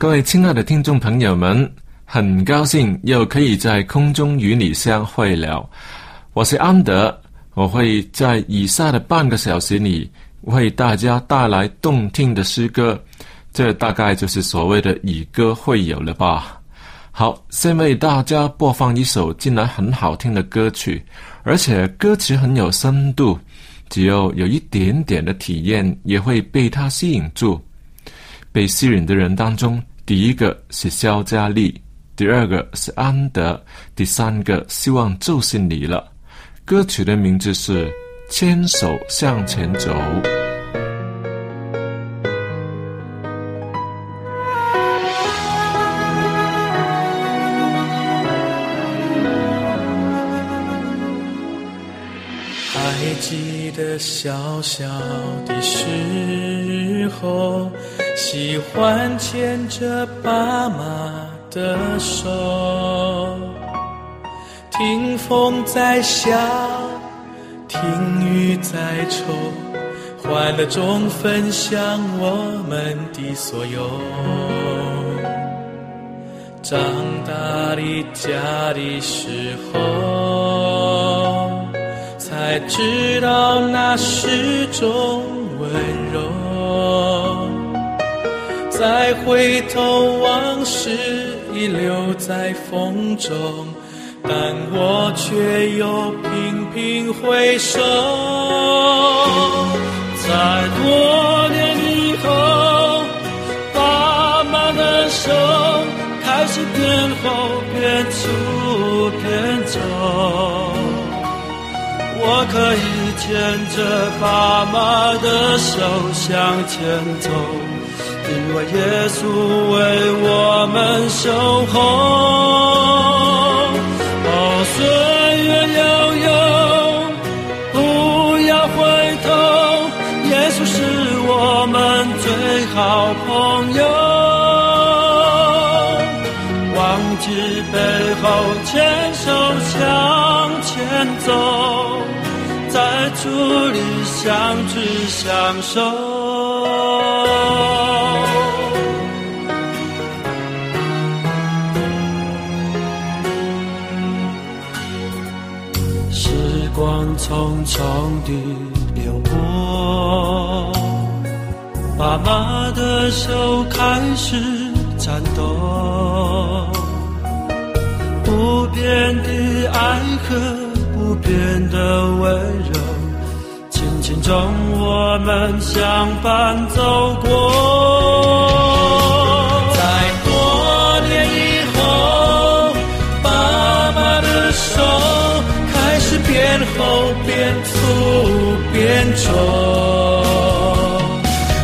各位亲爱的听众朋友们，很高兴又可以在空中与你相会了。我是安德，我会在以下的半个小时里为大家带来动听的诗歌。这大概就是所谓的以歌会友了吧？好，先为大家播放一首近来很好听的歌曲，而且歌词很有深度，只要有一点点的体验，也会被它吸引住。被吸引的人当中，第一个是肖佳丽，第二个是安德，第三个希望就是你了。歌曲的名字是《牵手向前走》。小小的时候，喜欢牵着爸妈的手，听风在笑，听雨在愁，欢乐中分享我们的所有。长大的家的时候。才知道那是种温柔。再回头，往事已留在风中，但我却又频频回首。在多年以后，爸妈的手开始变厚、变粗、变皱。我可以牵着爸妈的手向前走，因为耶稣为我们守候。哦，岁月悠悠。相知相守，时光匆匆地流过，爸妈的手开始颤抖，不变的爱和不变的温柔。等我们相伴走过。在多年以后，爸爸的手开始变厚、变粗、变重。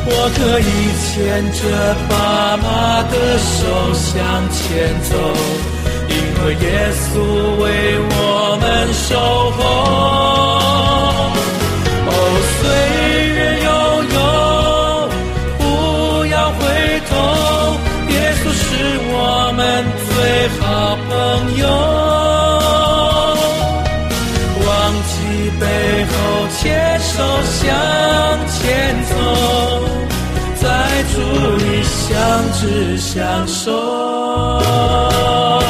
我可以牵着爸爸的手向前走，因为耶稣为我们守候。岁月悠悠，不要回头。耶稣是我们最好朋友，忘记背后，牵手向前走，在途中相知相守。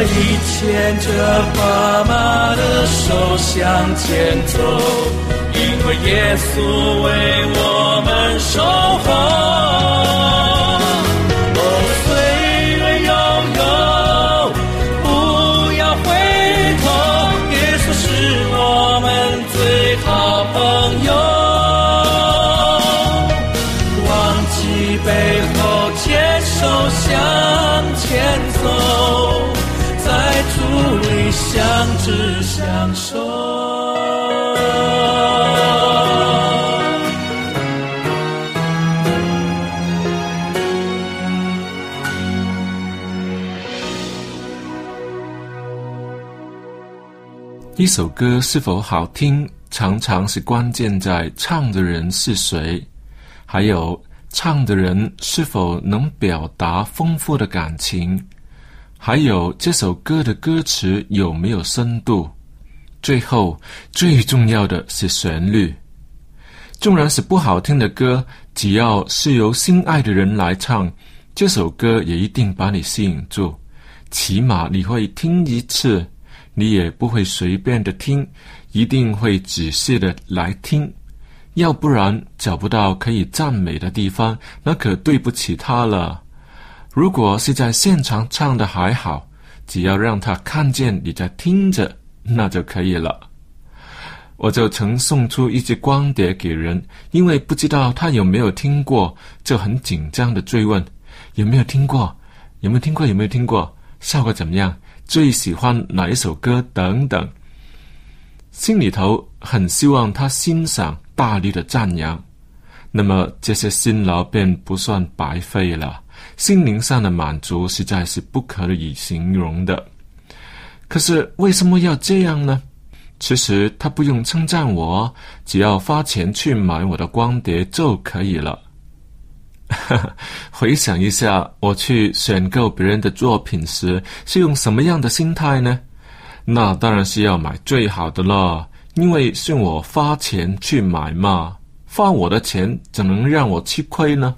可以牵着爸妈的手向前走，因为耶稣为我们守候。哦，岁月悠悠，不要回头，耶稣是我们最好朋友。忘记背后，牵手向前走。一首歌是否好听，常常是关键在唱的人是谁，还有唱的人是否能表达丰富的感情。还有这首歌的歌词有没有深度？最后最重要的是旋律。纵然是不好听的歌，只要是由心爱的人来唱，这首歌也一定把你吸引住。起码你会听一次，你也不会随便的听，一定会仔细的来听。要不然找不到可以赞美的地方，那可对不起他了。如果是在现场唱的还好，只要让他看见你在听着，那就可以了。我就曾送出一只光碟给人，因为不知道他有没有听过，就很紧张的追问：“有没有听过？有没有听过？有没有听过？效果怎么样？最喜欢哪一首歌？”等等。心里头很希望他欣赏，大力的赞扬，那么这些辛劳便不算白费了。心灵上的满足实在是不可以形容的。可是为什么要这样呢？其实他不用称赞我，只要花钱去买我的光碟就可以了。回想一下，我去选购别人的作品时，是用什么样的心态呢？那当然是要买最好的了，因为是我花钱去买嘛，花我的钱，怎能让我吃亏呢？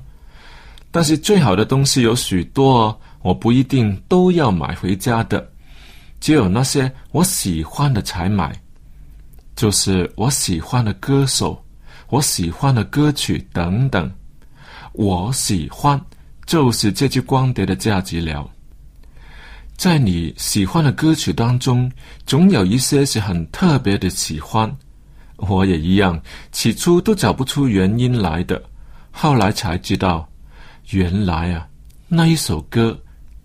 但是最好的东西有许多，我不一定都要买回家的，只有那些我喜欢的才买。就是我喜欢的歌手、我喜欢的歌曲等等，我喜欢就是这句光碟的价值了。在你喜欢的歌曲当中，总有一些是很特别的喜欢。我也一样，起初都找不出原因来的，后来才知道。原来啊，那一首歌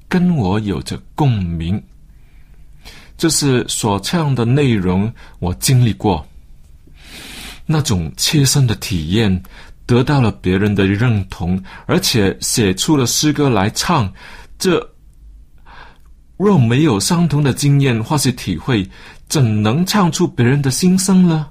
跟我有着共鸣。这是所唱的内容，我经历过，那种切身的体验，得到了别人的认同，而且写出了诗歌来唱。这若没有相同的经验或是体会，怎能唱出别人的心声呢？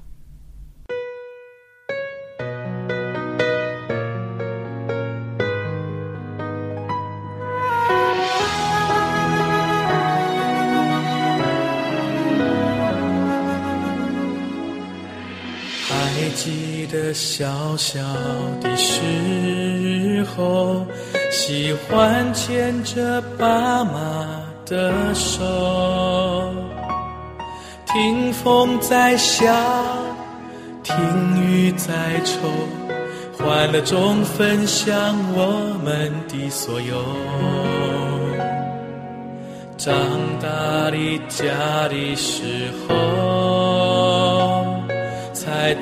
小的时候，喜欢牵着爸妈的手，听风在笑，听雨在愁，欢乐中分享我们的所有。长大的家的时候。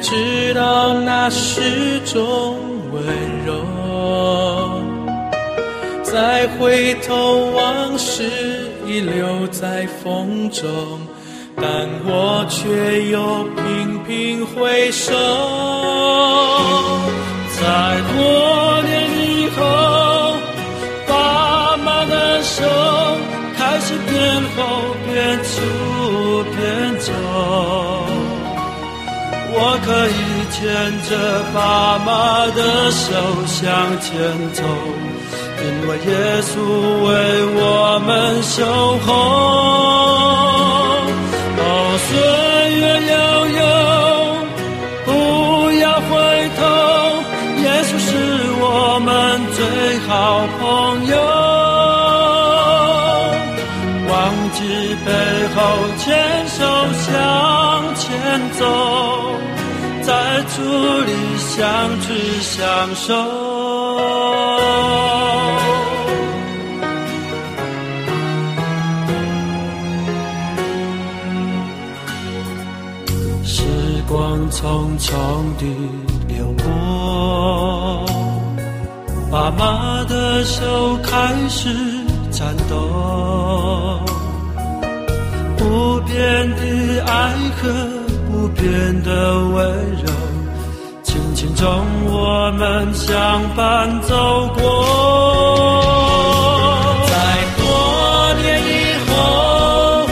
知道那是种温柔。再回头，往事已留在风中，但我却又频频回首。在多年以后，爸妈的手开始变厚、变粗、变皱。我可以牵着爸妈的手向前走，因为耶稣为我们守候。哦，岁月悠悠，不要回头，耶稣是我们最好朋友。忘记背后，牵手向前走。祝你相知相守。时光匆匆地流过，爸妈的手开始颤抖。不变的爱和不变的温柔。从我们相伴走过，在多年以后，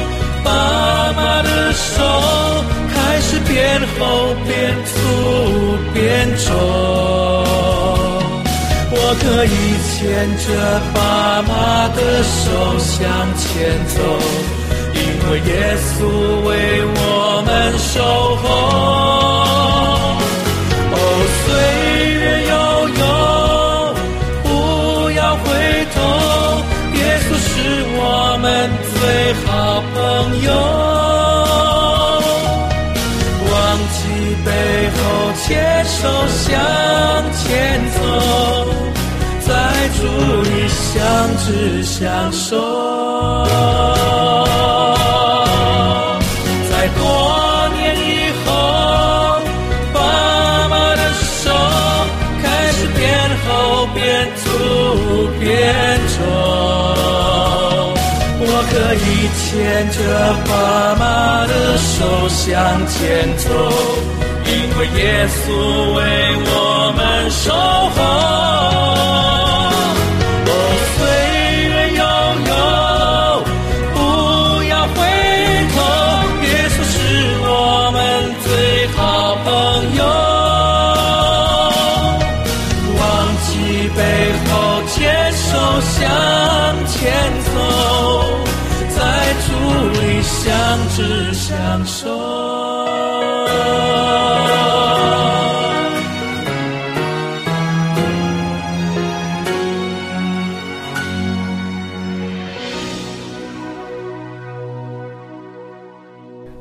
爸妈的手开始变厚、变粗、变重。我可以牵着爸妈的手向前走，因为耶稣为我们守候。岁月悠悠，不要回头。耶稣是我们最好朋友。忘记背后，牵手向前走，在主里相知相守。我可以牵着爸妈的手向前走，因为耶稣为我们守候。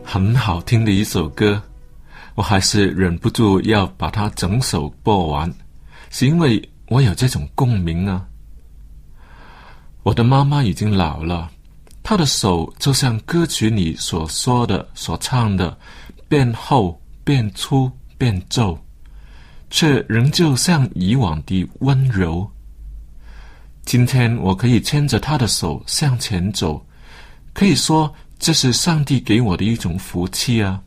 很好听的一首歌，我还是忍不住要把它整首播完，是因为我有这种共鸣啊！我的妈妈已经老了。他的手就像歌曲里所说的、所唱的，变厚、变粗、变皱，却仍旧像以往的温柔。今天我可以牵着他的手向前走，可以说这是上帝给我的一种福气啊！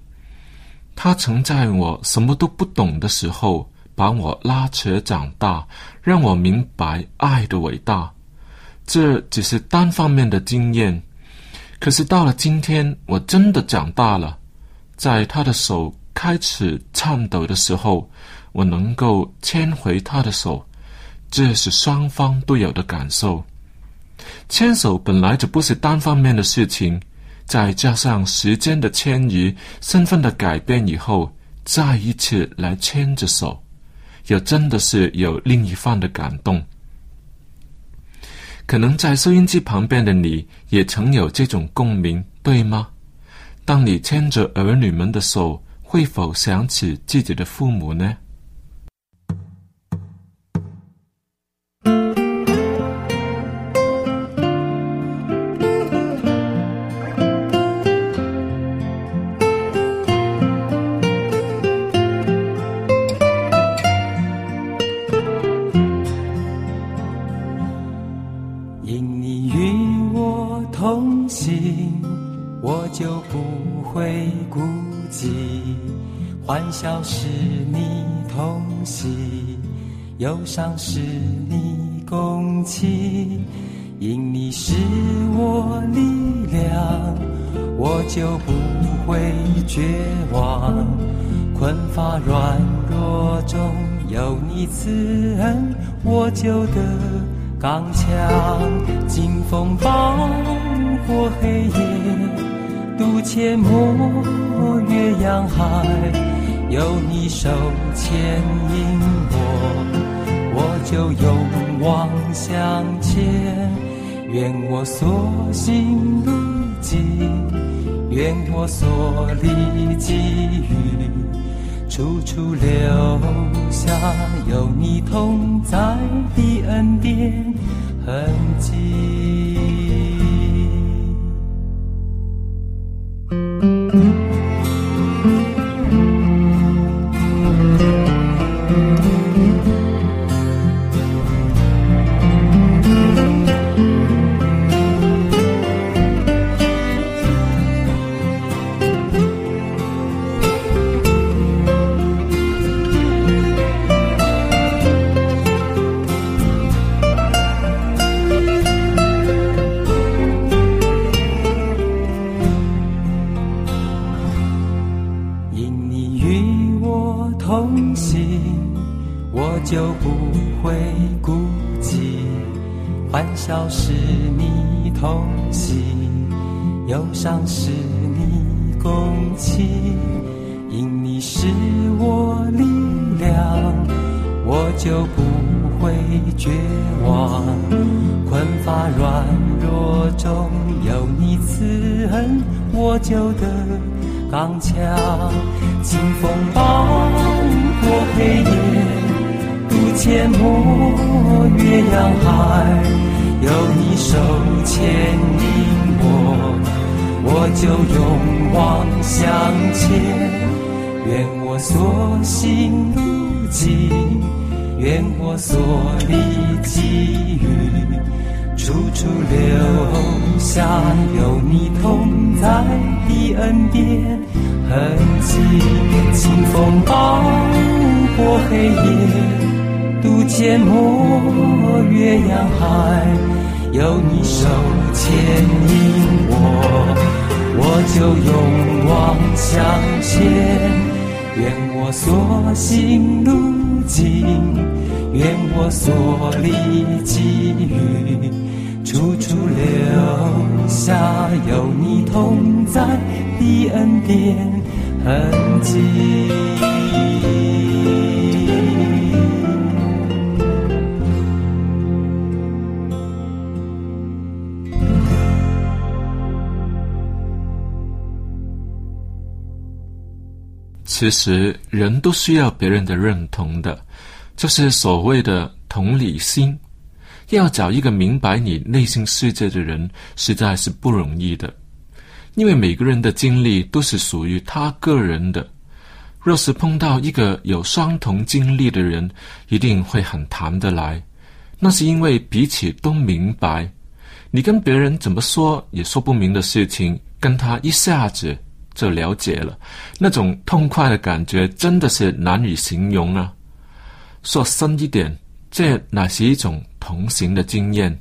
他曾在我什么都不懂的时候，把我拉扯长大，让我明白爱的伟大。这只是单方面的经验，可是到了今天，我真的长大了。在他的手开始颤抖的时候，我能够牵回他的手，这是双方都有的感受。牵手本来就不是单方面的事情，再加上时间的迁移、身份的改变以后，再一次来牵着手，也真的是有另一番的感动。可能在收音机旁边的你也曾有这种共鸣，对吗？当你牵着儿女们的手，会否想起自己的父母呢？忧伤是你共情因你是我力量，我就不会绝望。困乏软弱中有你慈恩，我就得刚强。经风暴过黑夜，渡阡陌越洋海。有你手牵引我，我就勇往向前。愿我所行路迹，愿我所历际遇，处处留下有你同在的恩典痕迹。绝望，困乏软弱中有你慈恩，我就得刚强。清风抱过黑夜，渡阡陌，岳阳海。有你手牵引我，我就勇往向前。愿我所行路径。愿我所立给予，处处留下有你同在的恩典痕迹。清风抱过黑夜，渡阡陌，越洋海，有你手牵引我，我就勇往向前。愿我所行路径，愿我所历际遇，处处留下有你同在的恩典痕迹。其实人都需要别人的认同的，就是所谓的同理心。要找一个明白你内心世界的人，实在是不容易的。因为每个人的经历都是属于他个人的。若是碰到一个有相同经历的人，一定会很谈得来。那是因为彼此都明白，你跟别人怎么说也说不明的事情，跟他一下子。就了解了，那种痛快的感觉真的是难以形容啊！说深一点，这乃是一种同行的经验。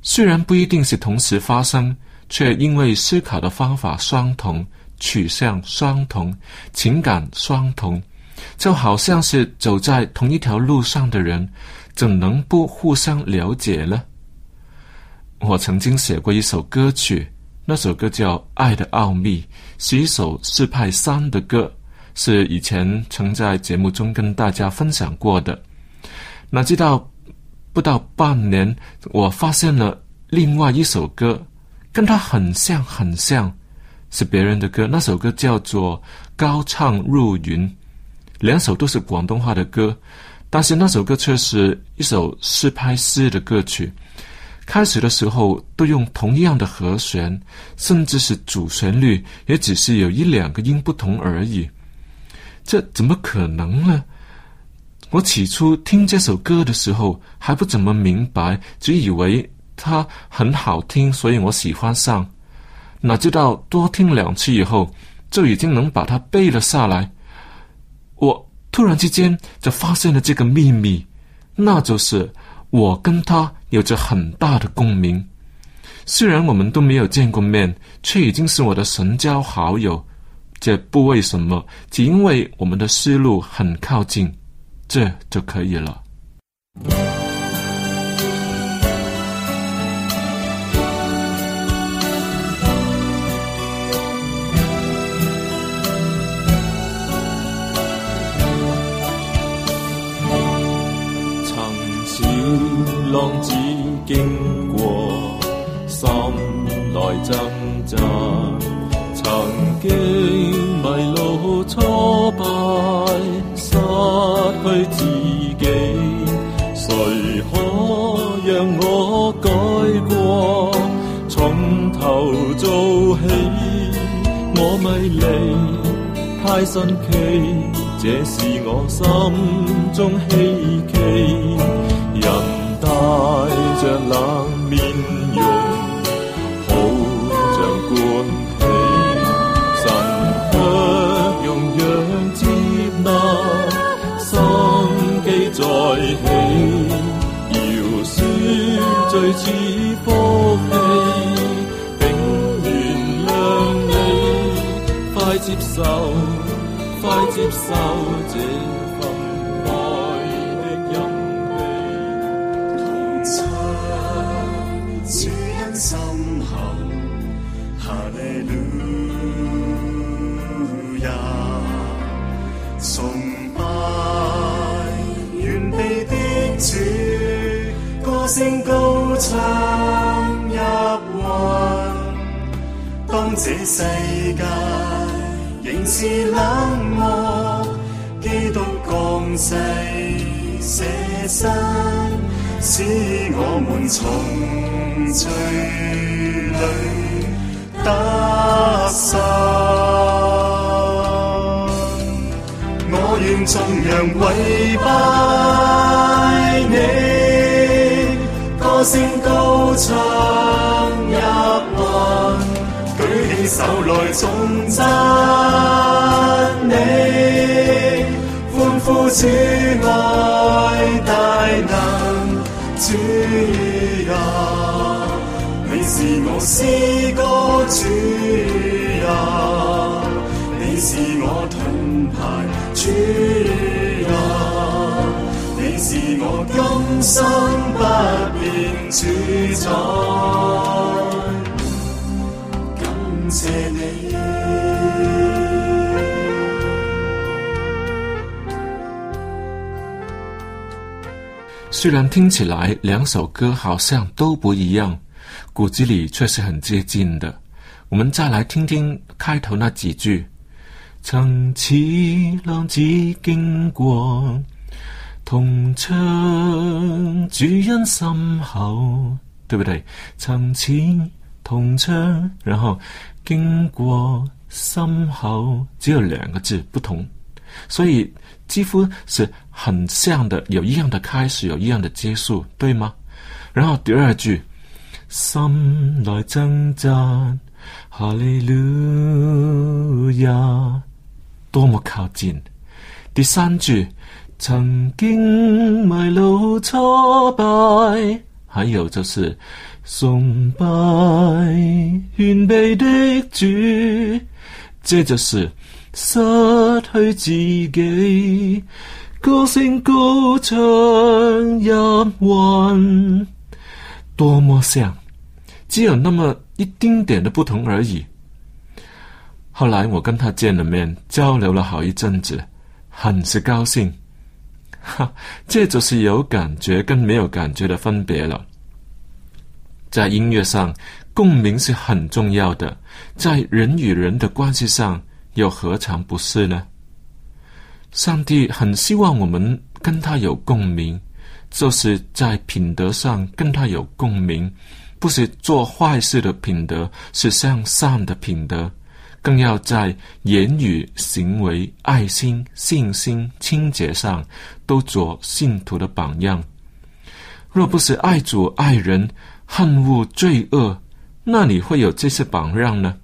虽然不一定是同时发生，却因为思考的方法相同，取向相同，情感相同，就好像是走在同一条路上的人，怎能不互相了解呢？我曾经写过一首歌曲，那首歌叫《爱的奥秘》。是一首四拍三的歌，是以前曾在节目中跟大家分享过的。哪知道不到半年，我发现了另外一首歌，跟它很像很像，是别人的歌。那首歌叫做《高唱入云》，两首都是广东话的歌，但是那首歌却是一首四拍四的歌曲。开始的时候都用同样的和弦，甚至是主旋律，也只是有一两个音不同而已。这怎么可能呢？我起初听这首歌的时候还不怎么明白，只以为它很好听，所以我喜欢上。哪知道多听两次以后，就已经能把它背了下来。我突然之间就发现了这个秘密，那就是。我跟他有着很大的共鸣，虽然我们都没有见过面，却已经是我的神交好友。这不为什么，只因为我们的思路很靠近，这就可以了。新这是我心中希冀。人带着冷面容，抱像冠喜，神却用样接纳，心机再起，饶恕最似福气，并原谅你，快接受。快接受这份爱的恩唱只因深厚，哈利路亚，崇拜原地的主，歌声高唱入云。当这世界。仍是冷漠，基督降世舍身，使我们从罪里得生。我愿尽人唯拜你，歌声高唱。手来颂赞你，欢呼主爱大能，主啊，你是我诗歌主啊，你是我盾牌主啊，你是我今生不变主宰。虽然听起来两首歌好像都不一样，骨子里却是很接近的。我们再来听听开头那几句：“曾起浪子经过同窗，主恩深厚，对不对？曾似同窗，然后。”经过心口，只有两个字不同，所以几乎是很像的，有一样的开始，有一样的结束，对吗？然后第二句，心来挣扎哈利路亚，多么靠近。第三句，曾经迷路挫败，还有就是。崇拜远避的主，这就是失去自己。歌声高唱入魂，多么像，只有那么一丁点的不同而已。后来我跟他见了面，交流了好一阵子，很是高兴。哈，这就是有感觉跟没有感觉的分别了。在音乐上，共鸣是很重要的。在人与人的关系上，又何尝不是呢？上帝很希望我们跟他有共鸣，就是在品德上跟他有共鸣，不是做坏事的品德，是向善的品德。更要在言语、行为、爱心、信心、清洁上，都做信徒的榜样。若不是爱主爱人。恨恶罪恶，那里会有这些榜样呢？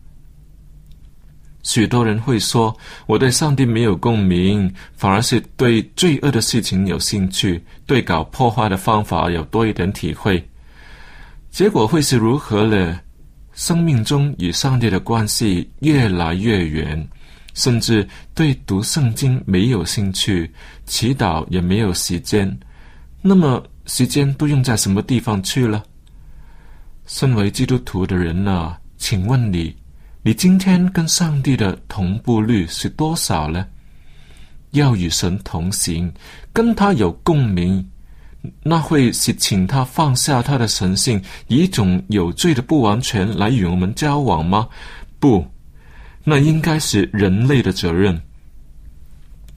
许多人会说，我对上帝没有共鸣，反而是对罪恶的事情有兴趣，对搞破坏的方法有多一点体会。结果会是如何呢？生命中与上帝的关系越来越远，甚至对读圣经没有兴趣，祈祷也没有时间。那么时间都用在什么地方去了？身为基督徒的人呢？请问你，你今天跟上帝的同步率是多少呢？要与神同行，跟他有共鸣，那会是请他放下他的神性，以一种有罪的不完全来与我们交往吗？不，那应该是人类的责任，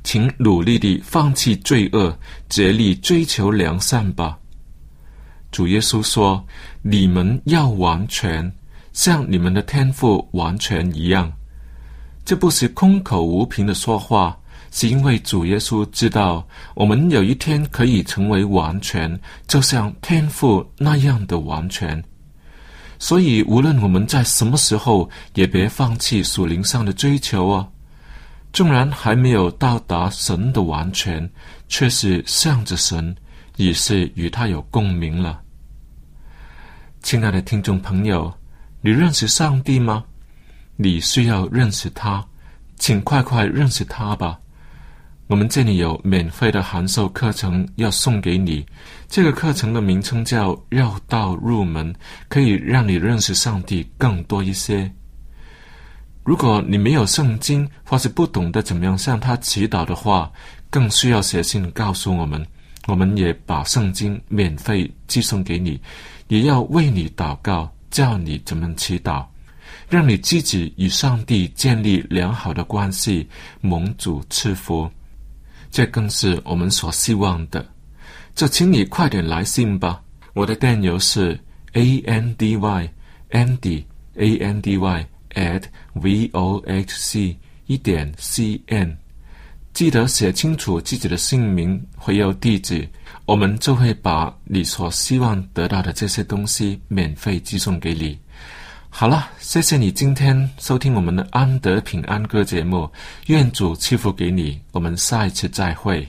请努力地放弃罪恶，竭力追求良善吧。主耶稣说：“你们要完全，像你们的天赋完全一样。”这不是空口无凭的说话，是因为主耶稣知道我们有一天可以成为完全，就像天赋那样的完全。所以，无论我们在什么时候，也别放弃属灵上的追求哦。纵然还没有到达神的完全，却是向着神，已是与他有共鸣了。亲爱的听众朋友，你认识上帝吗？你需要认识他，请快快认识他吧。我们这里有免费的函授课程要送给你，这个课程的名称叫“绕道入门”，可以让你认识上帝更多一些。如果你没有圣经，或是不懂得怎么样向他祈祷的话，更需要写信告诉我们，我们也把圣经免费寄送给你。也要为你祷告，教你怎么祈祷，让你自己与上帝建立良好的关系，蒙主赐福，这更是我们所希望的。就请你快点来信吧，我的电邮是 a n d y andy a n d y at v o h c 一点 c n，记得写清楚自己的姓名和邮地址。我们就会把你所希望得到的这些东西免费寄送给你。好了，谢谢你今天收听我们的安德平安歌节目，愿主赐福给你。我们下一次再会。